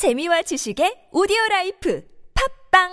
재미와 지식의 오디오 라이프 팝빵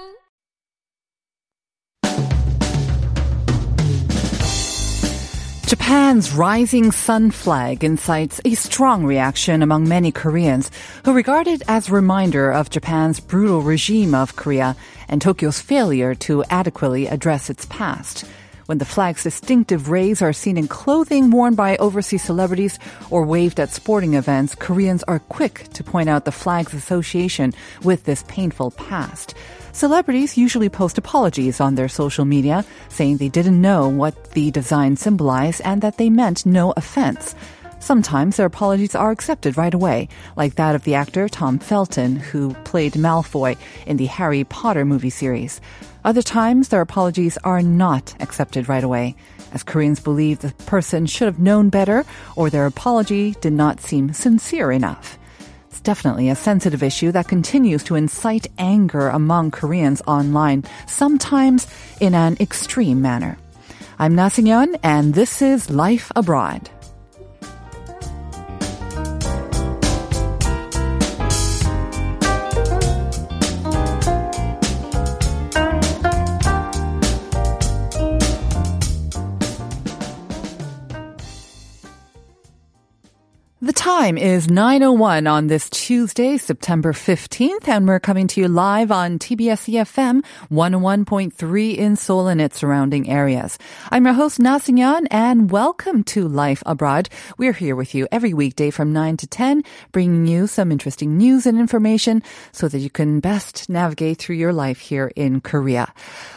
Japan's rising sun flag incites a strong reaction among many Koreans who regard it as a reminder of Japan's brutal regime of Korea and Tokyo's failure to adequately address its past. When the flag's distinctive rays are seen in clothing worn by overseas celebrities or waved at sporting events, Koreans are quick to point out the flag's association with this painful past. Celebrities usually post apologies on their social media, saying they didn't know what the design symbolized and that they meant no offense. Sometimes their apologies are accepted right away, like that of the actor Tom Felton, who played Malfoy in the Harry Potter movie series. Other times, their apologies are not accepted right away, as Koreans believe the person should have known better or their apology did not seem sincere enough. It's definitely a sensitive issue that continues to incite anger among Koreans online, sometimes in an extreme manner. I'm Na and this is Life Abroad. Time is 9.01 on this Tuesday, September 15th, and we're coming to you live on TBS EFM 101.3 in Seoul and its surrounding areas. I'm your host, Na Seung-yeon, and welcome to Life Abroad. We're here with you every weekday from 9 to 10, bringing you some interesting news and information so that you can best navigate through your life here in Korea.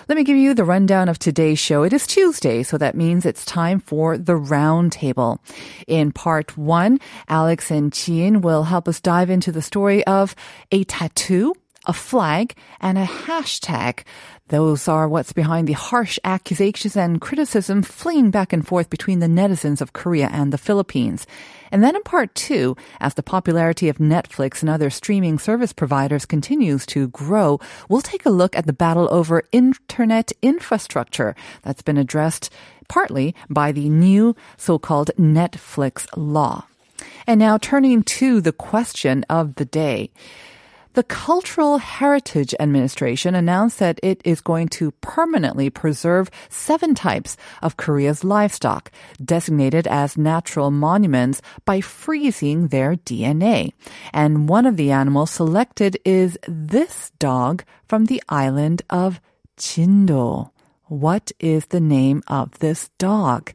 Let me give you the rundown of today's show. It is Tuesday, so that means it's time for the roundtable. In part one, Alex and Chien will help us dive into the story of a tattoo, a flag, and a hashtag. Those are what's behind the harsh accusations and criticism fleeing back and forth between the netizens of Korea and the Philippines. And then in part two, as the popularity of Netflix and other streaming service providers continues to grow, we'll take a look at the battle over internet infrastructure that's been addressed partly by the new so-called Netflix law. And now turning to the question of the day. The Cultural Heritage Administration announced that it is going to permanently preserve seven types of Korea's livestock, designated as natural monuments, by freezing their DNA. And one of the animals selected is this dog from the island of Jindo. What is the name of this dog?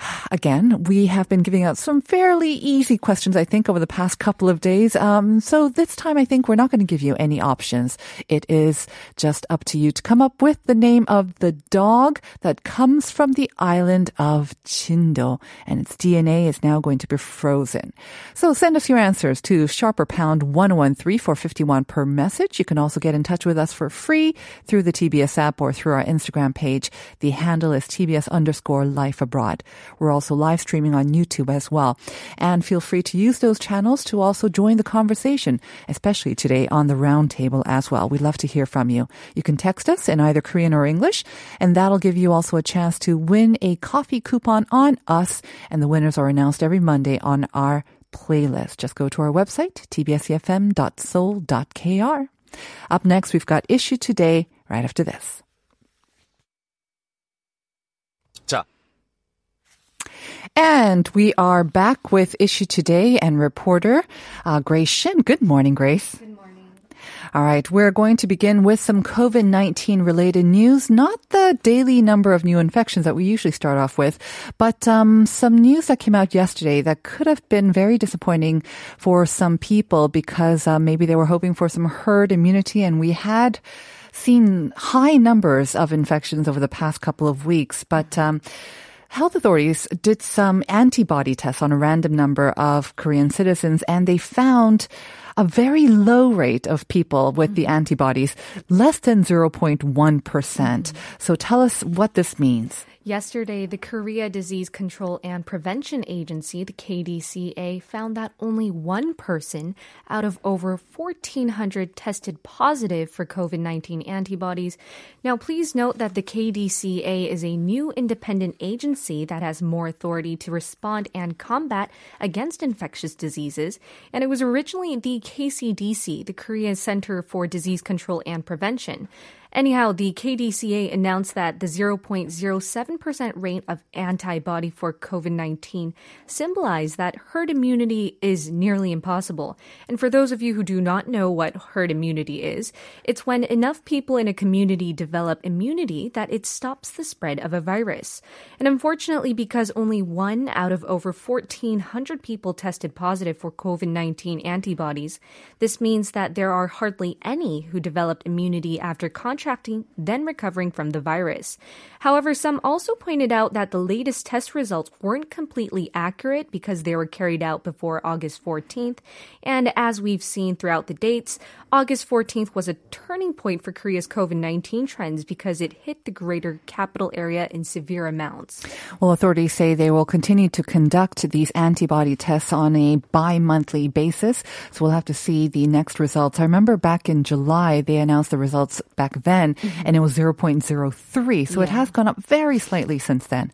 Again, we have been giving out some fairly easy questions, I think, over the past couple of days. Um, so this time, I think we're not going to give you any options. It is just up to you to come up with the name of the dog that comes from the island of Jindo, and its DNA is now going to be frozen. So send us your answers to sharper pound 1013 for 51 per message. You can also get in touch with us for free through the TBS app or through our Instagram page. The handle is TBS underscore life abroad. We're also live streaming on YouTube as well. And feel free to use those channels to also join the conversation, especially today on the roundtable as well. We'd love to hear from you. You can text us in either Korean or English, and that'll give you also a chance to win a coffee coupon on us. And the winners are announced every Monday on our playlist. Just go to our website, tbsefm.seoul.kr. Up next, we've got Issue Today right after this. And we are back with Issue Today and reporter uh, Grace Shin. Good morning, Grace. Good morning. All right, we're going to begin with some COVID 19 related news, not the daily number of new infections that we usually start off with, but um, some news that came out yesterday that could have been very disappointing for some people because uh, maybe they were hoping for some herd immunity and we had seen high numbers of infections over the past couple of weeks, but um, Health authorities did some antibody tests on a random number of Korean citizens and they found a very low rate of people with the mm. antibodies, less than 0.1%. Mm-hmm. So tell us what this means. Yesterday, the Korea Disease Control and Prevention Agency, the KDCA, found that only one person out of over 1,400 tested positive for COVID 19 antibodies. Now, please note that the KDCA is a new independent agency that has more authority to respond and combat against infectious diseases. And it was originally the KCDC, the Korea Center for Disease Control and Prevention. Anyhow, the KDCA announced that the 0.07% rate of antibody for COVID 19 symbolized that herd immunity is nearly impossible. And for those of you who do not know what herd immunity is, it's when enough people in a community develop immunity that it stops the spread of a virus. And unfortunately, because only one out of over 1,400 people tested positive for COVID 19 antibodies, this means that there are hardly any who developed immunity after contracting contracting, then recovering from the virus. However, some also pointed out that the latest test results weren't completely accurate because they were carried out before August 14th. And as we've seen throughout the dates, August 14th was a turning point for Korea's COVID 19 trends because it hit the greater capital area in severe amounts. Well, authorities say they will continue to conduct these antibody tests on a bi monthly basis. So we'll have to see the next results. I remember back in July, they announced the results back then, mm-hmm. and it was 0.03. So yeah. it has gone up very slightly since then.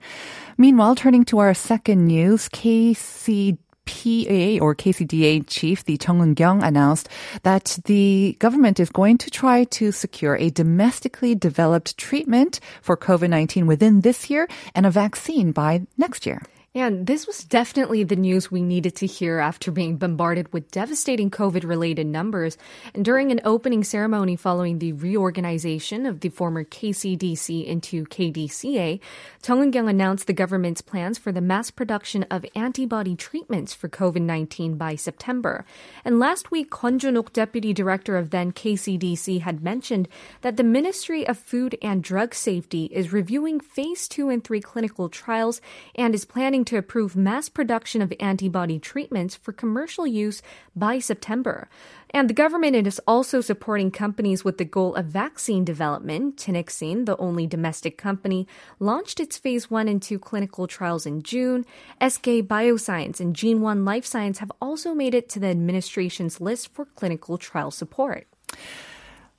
Meanwhile, turning to our second news, KC PA or KCDA chief, the Chung Eun-kyung, announced that the government is going to try to secure a domestically developed treatment for COVID-19 within this year and a vaccine by next year. And this was definitely the news we needed to hear after being bombarded with devastating COVID related numbers. And during an opening ceremony following the reorganization of the former KCDC into KDCA, Chung Eun-kyung announced the government's plans for the mass production of antibody treatments for COVID 19 by September. And last week, Kwon Jun-wook, deputy director of then KCDC, had mentioned that the Ministry of Food and Drug Safety is reviewing phase two and three clinical trials and is planning to approve mass production of antibody treatments for commercial use by September. And the government is also supporting companies with the goal of vaccine development. Genexine, the only domestic company, launched its phase 1 and 2 clinical trials in June. SK Bioscience and Gene One Life Science have also made it to the administration's list for clinical trial support.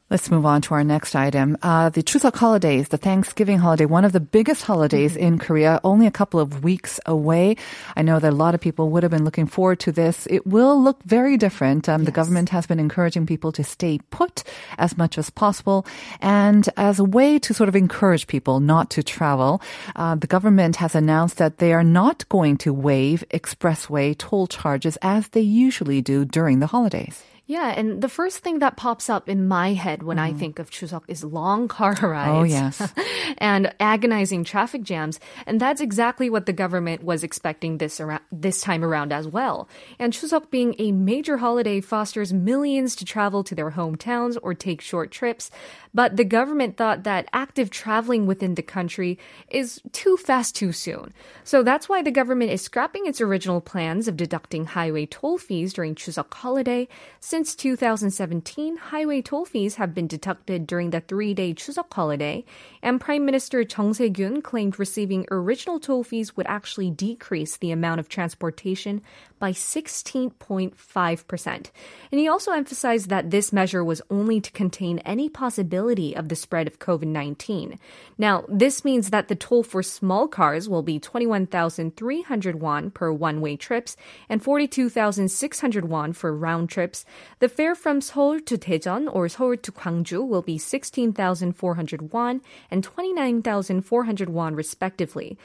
Let's move on to our next item. Uh, the Chuseok holidays, the Thanksgiving holiday, one of the biggest holidays mm-hmm. in Korea, only a couple of weeks away. I know that a lot of people would have been looking forward to this. It will look very different. Um, yes. The government has been encouraging people to stay put as much as possible. And as a way to sort of encourage people not to travel, uh, the government has announced that they are not going to waive expressway toll charges as they usually do during the holidays. Yeah, and the first thing that pops up in my head when mm. I think of Chuseok is long car rides. Oh, yes. and agonizing traffic jams. And that's exactly what the government was expecting this around, this time around as well. And Chuseok being a major holiday fosters millions to travel to their hometowns or take short trips. But the government thought that active traveling within the country is too fast too soon. So that's why the government is scrapping its original plans of deducting highway toll fees during Chuseok holiday since 2017, highway toll fees have been deducted during the three-day Chuseok holiday, and Prime Minister Chung Se-kyun claimed receiving original toll fees would actually decrease the amount of transportation by 16.5%. And he also emphasized that this measure was only to contain any possibility of the spread of COVID-19. Now, this means that the toll for small cars will be 21,300 won per one-way trips and 42,600 won for round trips. The fare from Seoul to Daejeon or Seoul to Gwangju will be 16,400 won and 29,400 won respectively.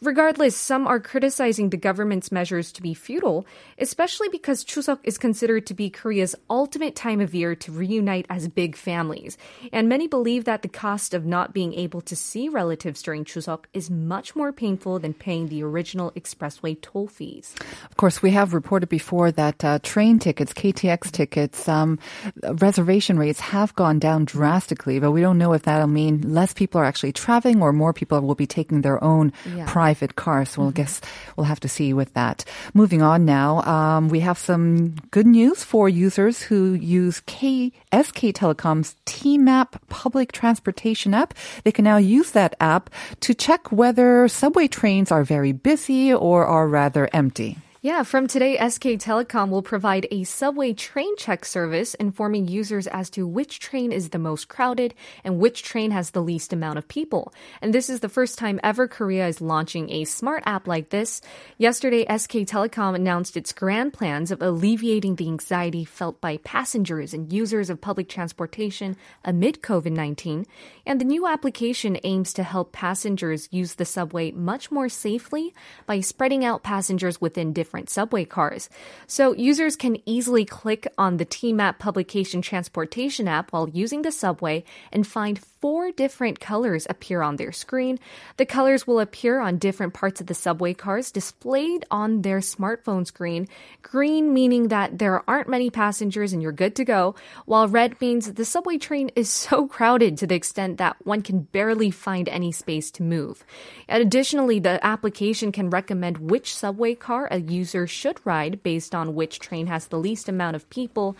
Regardless, some are criticizing the government's measures to be futile, especially because Chuseok is considered to be Korea's ultimate time of year to reunite as big families. And many believe that the cost of not being able to see relatives during Chuseok is much more painful than paying the original expressway toll fees. Of course, we have reported before that uh, train tickets, KTX tickets, um, reservation rates have gone down drastically, but we don't know if that'll mean less people are actually traveling or more people will be taking their own yeah. private private cars. So we'll mm-hmm. guess we'll have to see with that. Moving on now, um, we have some good news for users who use K, SK Telecom's T-Map public transportation app. They can now use that app to check whether subway trains are very busy or are rather empty. Yeah, from today, SK Telecom will provide a subway train check service informing users as to which train is the most crowded and which train has the least amount of people. And this is the first time ever Korea is launching a smart app like this. Yesterday, SK Telecom announced its grand plans of alleviating the anxiety felt by passengers and users of public transportation amid COVID 19. And the new application aims to help passengers use the subway much more safely by spreading out passengers within different subway cars. So users can easily click on the T-Map publication transportation app while using the subway and find four different colors appear on their screen. The colors will appear on different parts of the subway cars displayed on their smartphone screen. Green meaning that there aren't many passengers and you're good to go, while red means the subway train is so crowded to the extent that one can barely find any space to move. Additionally, the application can recommend which subway car a user should ride based on which train has the least amount of people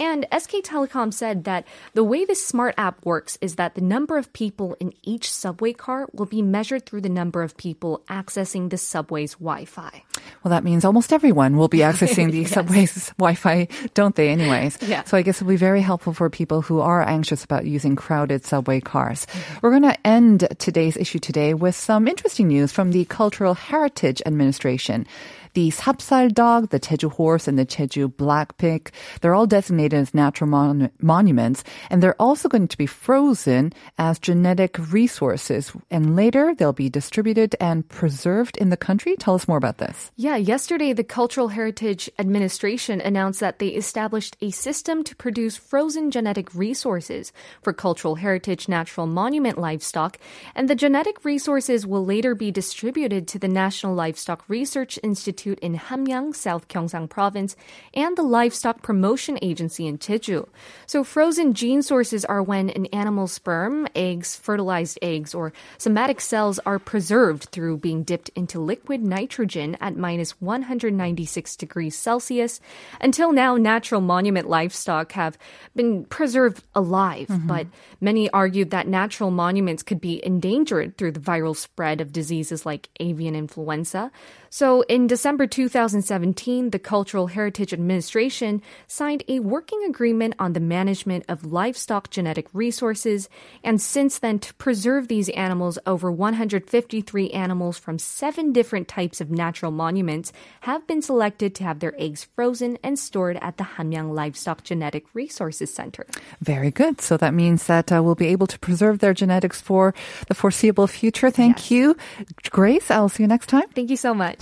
and SK Telecom said that the way this smart app works is that the number of people in each subway car will be measured through the number of people accessing the subway's Wi Fi. Well, that means almost everyone will be accessing the yes. subway's Wi Fi, don't they, anyways? Yeah. So I guess it'll be very helpful for people who are anxious about using crowded subway cars. We're going to end today's issue today with some interesting news from the Cultural Heritage Administration. The Sapsal dog, the Jeju horse, and the Jeju black pig, they're all designated as natural mon- monuments, and they're also going to be frozen as genetic resources. And later, they'll be distributed and preserved in the country. Tell us more about this. Yeah, yesterday, the Cultural Heritage Administration announced that they established a system to produce frozen genetic resources for cultural heritage natural monument livestock, and the genetic resources will later be distributed to the National Livestock Research Institute Institute in Hamyang, South Gyeongsang Province, and the Livestock Promotion Agency in Jeju. So frozen gene sources are when an animal's sperm, eggs, fertilized eggs, or somatic cells are preserved through being dipped into liquid nitrogen at minus 196 degrees Celsius. Until now, natural monument livestock have been preserved alive, mm-hmm. but many argued that natural monuments could be endangered through the viral spread of diseases like avian influenza. So in December 2017, the Cultural Heritage Administration signed a working agreement on the management of livestock genetic resources. And since then, to preserve these animals, over 153 animals from seven different types of natural monuments have been selected to have their eggs frozen and stored at the Hamyang Livestock Genetic Resources Center. Very good. So that means that uh, we'll be able to preserve their genetics for the foreseeable future. Thank yes. you, Grace. I'll see you next time. Thank you so much.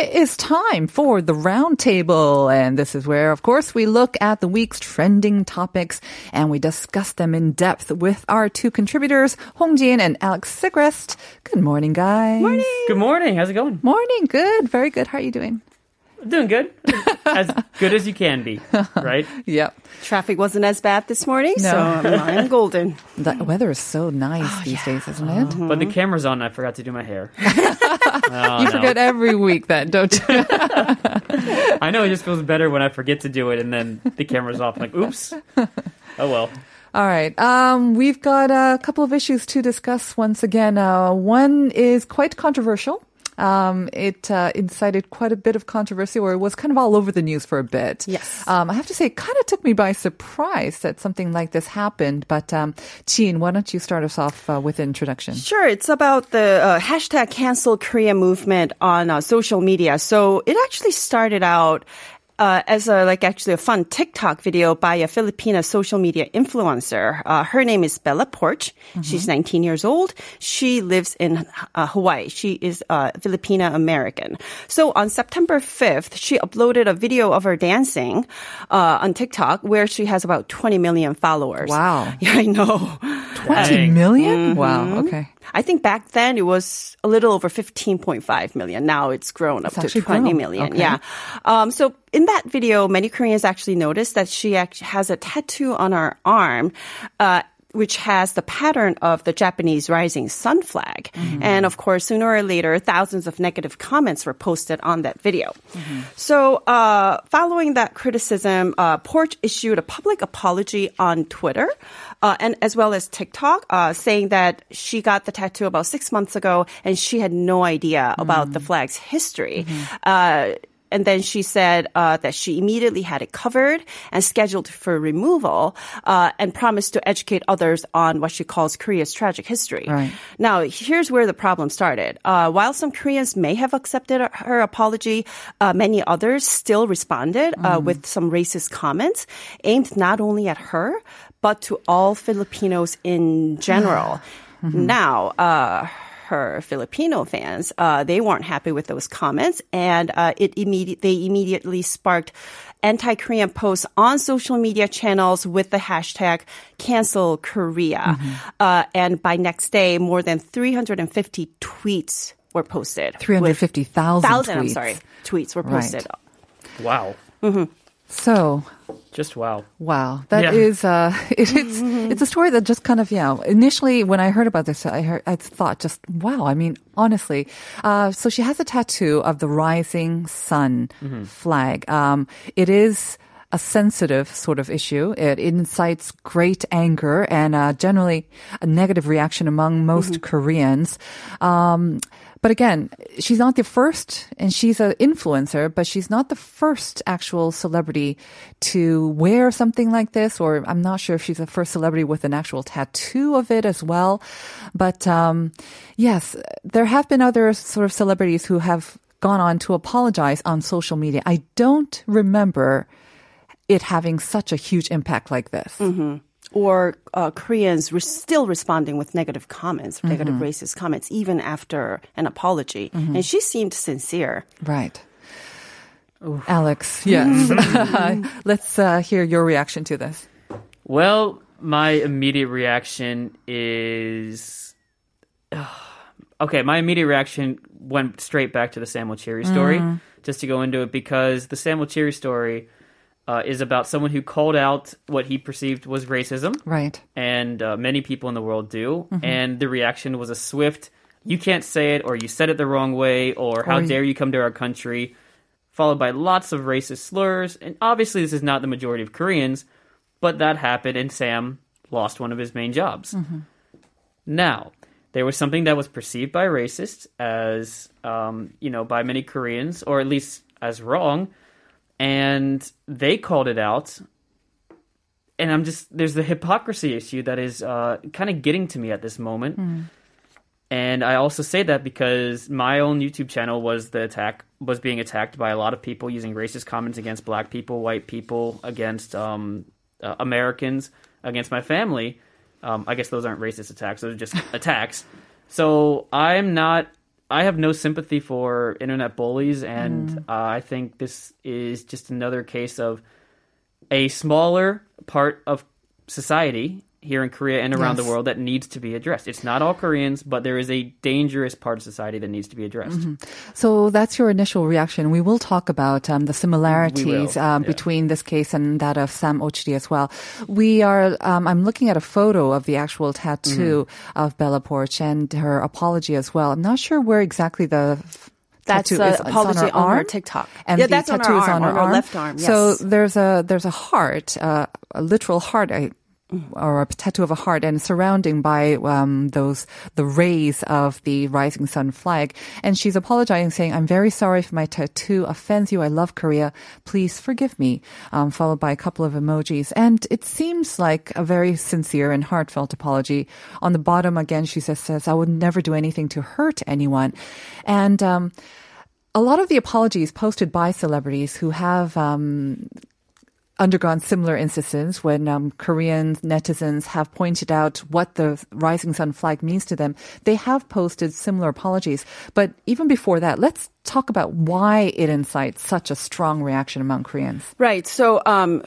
It is time for the roundtable. And this is where, of course, we look at the week's trending topics and we discuss them in depth with our two contributors, Hong Jin and Alex Sigrist. Good morning, guys. Morning. Good morning. How's it going? Morning. Good. Very good. How are you doing? Doing good. as good as you can be, right? yep. Traffic wasn't as bad this morning, no. so I'm golden. The weather is so nice oh, these yeah. days, isn't it? Mm-hmm. But the camera's on. I forgot to do my hair. oh, you no. forget every week then, don't you? I know. It just feels better when I forget to do it and then the camera's off. I'm like, oops. Oh well. All right. Um, we've got a couple of issues to discuss once again. Uh, one is quite controversial. Um, it uh, incited quite a bit of controversy, or it was kind of all over the news for a bit. Yes. Um, I have to say, it kind of took me by surprise that something like this happened. But um, Jean, why don't you start us off uh, with an introduction? Sure. It's about the uh, hashtag cancel Korea movement on uh, social media. So it actually started out uh, as a like actually a fun TikTok video by a Filipina social media influencer. Uh, her name is Bella Poarch. She's 19 years old. She lives in uh, Hawaii. She is uh, Filipina American. So on September 5th, she uploaded a video of her dancing uh, on TikTok where she has about 20 million followers. Wow. Yeah, I know. Twenty Dang. million? Wow. Okay. I think back then it was a little over 15.5 million. Now it's grown up It's to 20 grown. million. Okay. Yeah. Um, so in that video, many Koreans actually noticed that she actually has a tattoo on her arm. Uh, which has the pattern of the Japanese rising sun flag. Mm-hmm. And of course, sooner or later, thousands of negative comments were posted on that video. Mm-hmm. So, uh, following that criticism, uh, Poarch issued a public apology on Twitter, uh, and as well as TikTok, uh, saying that she got the tattoo about six months ago and she had no idea about the flag's history. Uh, and then she said uh, that she immediately had it covered and scheduled for removal, uh, and promised to educate others on what she calls Korea's tragic history. Right. Now, here's where the problem started. Uh, while some Koreans may have accepted her apology, uh, many others still responded uh, with some racist comments aimed not only at her, but to all Filipinos in general. Now, uh, her Filipino fans, uh, they weren't happy with those comments, and uh, it immediate they immediately sparked anti-Korean posts on social media channels with the hashtag Cancel Korea. Uh, and by next day, more than 350 tweets were posted. with- 350,000 thousand, I'm tweets. sorry, tweets were Right. posted. Wow. So, Just wow. wow, that Yeah. is uh, it, it's it's a story that just kind of yeah. Initially, when I heard about this, I heard I thought just wow. I mean, honestly, uh, so she has a tattoo of the rising sun flag. Um, it is a sensitive sort of issue. It incites great anger and uh, generally a negative reaction among most Koreans. Um, but again, she's not the first, and she's an influencer, but she's not the first actual celebrity to wear something like this, or I'm not sure if she's the first celebrity with an actual tattoo of it as well. But um, yes, there have been other sort of celebrities who have gone on to apologize on social media. I don't remember it having such a huge impact like this. Or uh, Koreans were still responding with negative comments, negative racist comments, even after an apology. And she seemed sincere. Right. Alex, yes. Let's uh, hear your reaction to this. Well, my immediate reaction is. okay, my immediate reaction went straight back to the Samuel Okyere story, just to go into it, because the Samuel Okyere story uh, is about someone who called out what he perceived was racism, Right. and uh, many people in the world do. And the reaction was a swift, you can't say it, or you said it the wrong way, or how Or dare you come to our country, followed by lots of racist slurs. And obviously, this is not the majority of Koreans, but that happened, and Sam lost one of his main jobs. Now, there was something that was perceived by racists as, um, you know, by many Koreans, or at least as wrong, and they called it out. And I'm just there's the hypocrisy issue that is uh, kind of getting to me at this moment. And I also say that because my own YouTube channel was the attack was being attacked by a lot of people using racist comments against black people, white people, against um, uh, Americans, against my family. Um, I guess those aren't racist attacks; those are just attacks. So I'm not. I have no sympathy for internet bullies, and uh, I think this is just another case of a smaller part of society here in Korea and around Yes. the world that needs to be addressed. It's not all Koreans, but there is a dangerous part of society that needs to be addressed. So that's your initial reaction. We will talk about um, the similarities um, yeah. between this case and that of Sam Okyere as well. We are. Um, I'm looking at a photo of the actual tattoo Mm-hmm. of Bella Poarch and her apology as well. I'm not sure where exactly the. That's tattoo is. Apology on her, on her arm? TikTok. And yeah, the that's on tattoo her is arm, on her, arm. left arm. Yes. So there's a there's a heart, uh, a literal heart. I, or a tattoo of a heart and surrounding by um, those the rays of the rising sun flag. And she's apologizing saying i'm very sorry if my tattoo offends you. I love korea. Please forgive me. Um, followed by a couple of emojis. And it seems like a very sincere and heartfelt apology. On the bottom again she says, says i would never do anything to hurt anyone. And um, a lot of the apologies posted by celebrities who have um, undergone similar instances when um, Korean netizens have pointed out what the rising sun flag means to them. They have posted similar apologies. But even before that, let's talk about why it incites such a strong reaction among Koreans. Right. So, um,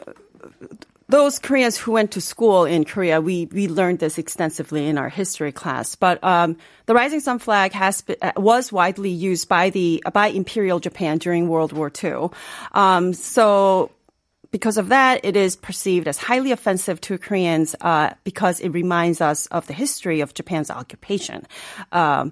those Koreans who went to school in Korea, we, we learned this extensively in our history class. But um, the rising sun flag has uh, was widely used by the by Imperial Japan during World War II. Um, so because of that, it is perceived as highly offensive to Koreans uh, because it reminds us of the history of Japan's occupation. Um,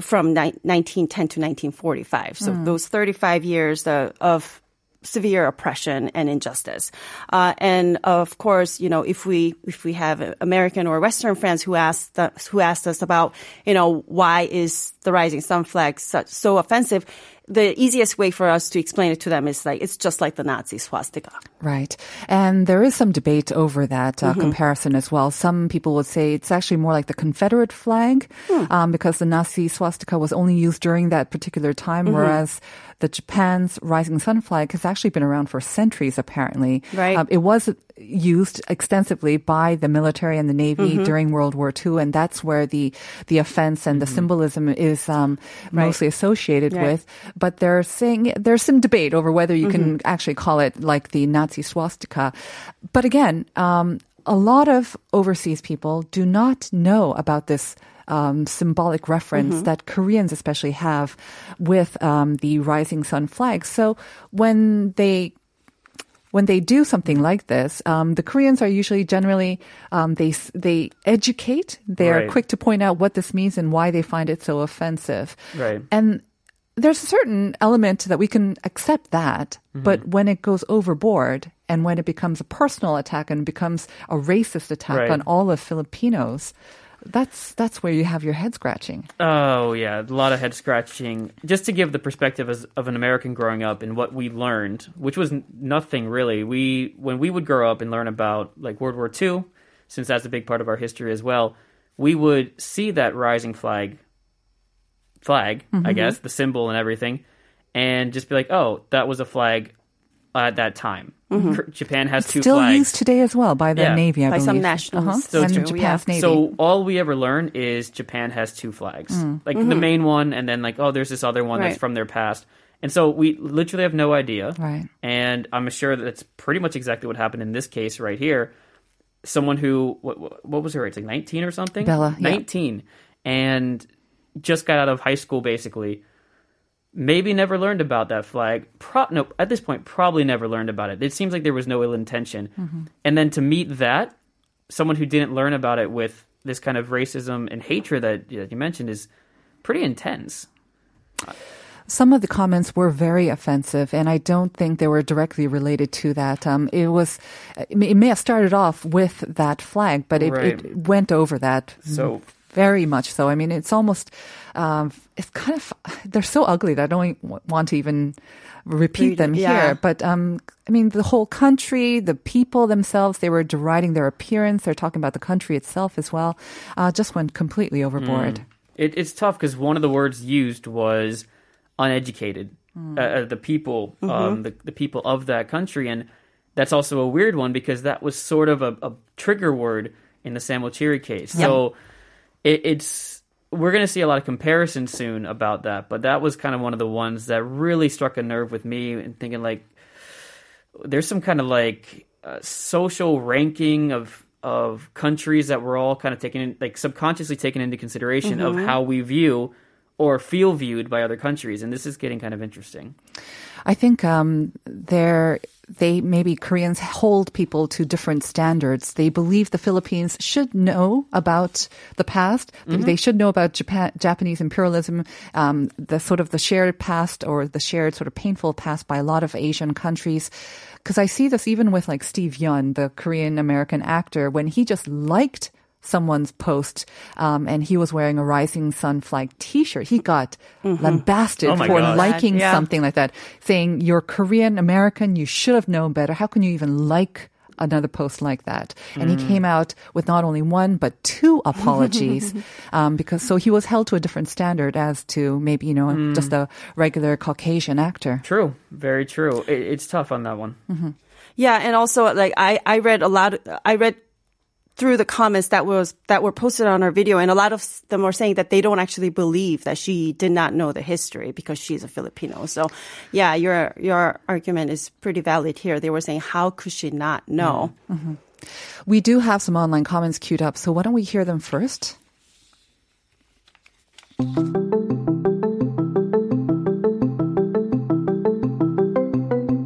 from ni- 1910 to 1945. So Hmm. those 35 years uh, of severe oppression and injustice. Uh, and of course, you know, if we if we have American or Western friends who asked us, who asked us about, you know, why is the rising sun flag such, so offensive? The easiest way for us to explain it to them is like it's just like the Nazi swastika. Right. And there is some debate over that Mm-hmm. uh, comparison as well. Some people would say it's actually more like the Confederate flag Hmm. um, because the Nazi swastika was only used during that particular time, Mm-hmm. whereas the Japan's rising sun flag has actually been around for centuries, apparently. Right. Um, it was used extensively by the military and the Navy Mm-hmm. during World War II, and that's where the, the offense and the symbolism is um, Right. mostly associated Right. with. But they're saying there's some debate over whether you can Mm-hmm. actually call it like the Nazi swastika. But again, um, a lot of overseas people do not know about this. Um, symbolic reference Mm-hmm. that Koreans especially have with um, the rising sun flag. So when they when they do something like this, um, the Koreans are usually generally um, they they educate. They are Right. quick to point out what this means and why they find it so offensive. Right. And there's a certain element that we can accept that, Mm-hmm. but when it goes overboard and when it becomes a personal attack and becomes a racist attack Right. on all of Filipinos, that's that's where you have your head scratching. Oh yeah, a lot of head scratching. Just to give the perspective as, of an American growing up and what we learned, which was n- nothing really. We when we would grow up and learn about like World War II, since that's a big part of our history as well, we would see that rising flag, flag, I mm-hmm. guess, the symbol and everything, and just be like, oh, that was a flag at that time. Mm-hmm. K- Japan has two Still flags. used today as well by the Yeah. Navy, I By some believe. nationals. Uh-huh. So and true, Japan's yeah. Navy. So all we ever learn is Japan has two flags, mm. like the mm-hmm. main one, and then like oh, there's this other one that's from their past, and so we literally have no idea. Right. And I'm sure that's pretty much exactly what happened in this case right here. Someone who what, what- what was her age, like 19 or something? Bella, yeah. 19, and just got out of high school basically. Maybe never learned about that flag. Pro- no, at this point, probably never learned about it. It seems like there was no ill intention. And then to meet that, someone who didn't learn about it with this kind of racism and hatred that you mentioned is pretty intense. Some of the comments were very offensive, and I don't think they were directly related to that. Um, it was, it may it may have started off with that flag, but it, Right. it went over that So- very much so. I mean, it's almost, um, it's kind of, they're so ugly that I don't want to even repeat them yeah. here. But um, I mean, the whole country, the people themselves, they were deriding their appearance. They're talking about the country itself as well. Uh, just went completely overboard. It, it's tough because one of the words used was uneducated. Uh, uh, the people, um, the, the people of that country, and that's also a weird one because that was sort of a, a trigger word in the Samuel Okyere case. So it, it's we're going to see a lot of comparisons soon about that, but that was kind of one of the ones that really struck a nerve with me and thinking like there's some kind of like uh, social ranking of of countries that we're all kind of taking in, like subconsciously taken into consideration of how we view or feel viewed by other countries and this is getting kind of interesting. I think um, they're they maybe Koreans hold people to different standards. They believe the Philippines should know about the past. They should know about Japan, Japanese imperialism, um, the sort of the shared past or the shared sort of painful past by a lot of Asian countries. Because I see this even with like Steve Yeun, the Korean American actor, when he just liked someone's post um, and he was wearing a rising sun flag t-shirt he got lambasted Oh for gosh. liking Yeah. something like that saying you're korean american you should have known better how can you even like another post like that. And he came out with not only one, but two apologies. um, because, so he was held to a different standard as to maybe, you know, just a regular Caucasian actor. True, very true. It, it's tough on that one. Yeah, and also like I I read a lot. I read through the comments that was that were posted on our video, and a lot of them were saying that they don't actually believe that she did not know the history because she's a Filipino. So, yeah, your your argument is pretty valid here. They were saying, how could she not know? Mm-hmm. Mm-hmm. We do have some online comments queued up, so why don't we hear them first?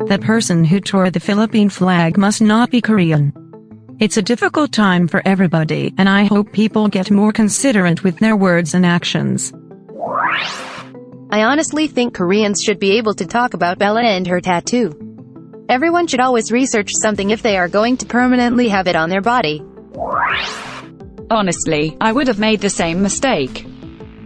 The person who tore the Philippine flag must not be Korean. It's a difficult time for everybody, and I hope people get more considerate with their words and actions. I honestly think Koreans should be able to talk about Bella and her tattoo. Everyone should always research something if they are going to permanently have it on their body. Honestly, I would have made the same mistake.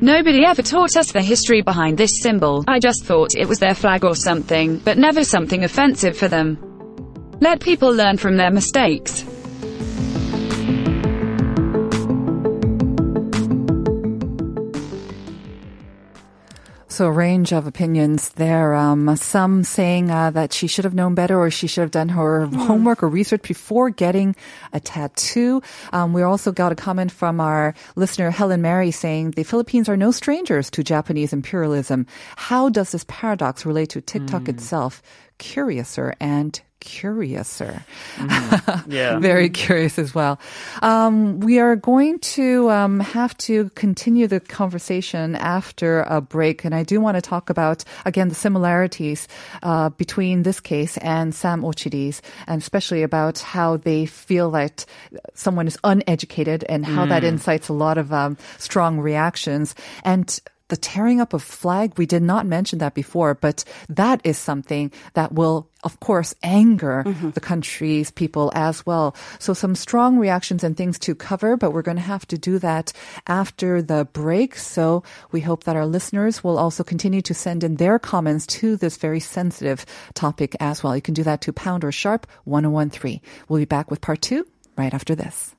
Nobody ever taught us the history behind this symbol. I just thought it was their flag or something, but never something offensive for them. Let people learn from their mistakes. So, a range of opinions there. Um, some saying uh, that she should have known better or she should have done her homework or research before getting a tattoo. Um, we also got a comment from our listener, Helen Mary, saying the Philippines are no strangers to Japanese imperialism. How does this paradox relate to TikTok itself? Curiouser and curiouser. Yeah. Very curious as well. Um, we are going to um, have to continue the conversation after a break, and I do want to talk about again the similarities uh, between this case and Sam Okyere's, and especially about how they feel that someone is uneducated and how that incites a lot of um, strong reactions and the tearing up of flag, we did not mention that before, but that is something that will, of course, anger mm-hmm. the country's people as well. So some strong reactions and things to cover, but we're going to have to do that after the break. So we hope that our listeners will also continue to send in their comments to this very sensitive topic as well. You can do that to pound or sharp 1013. We'll be back with part two right after this.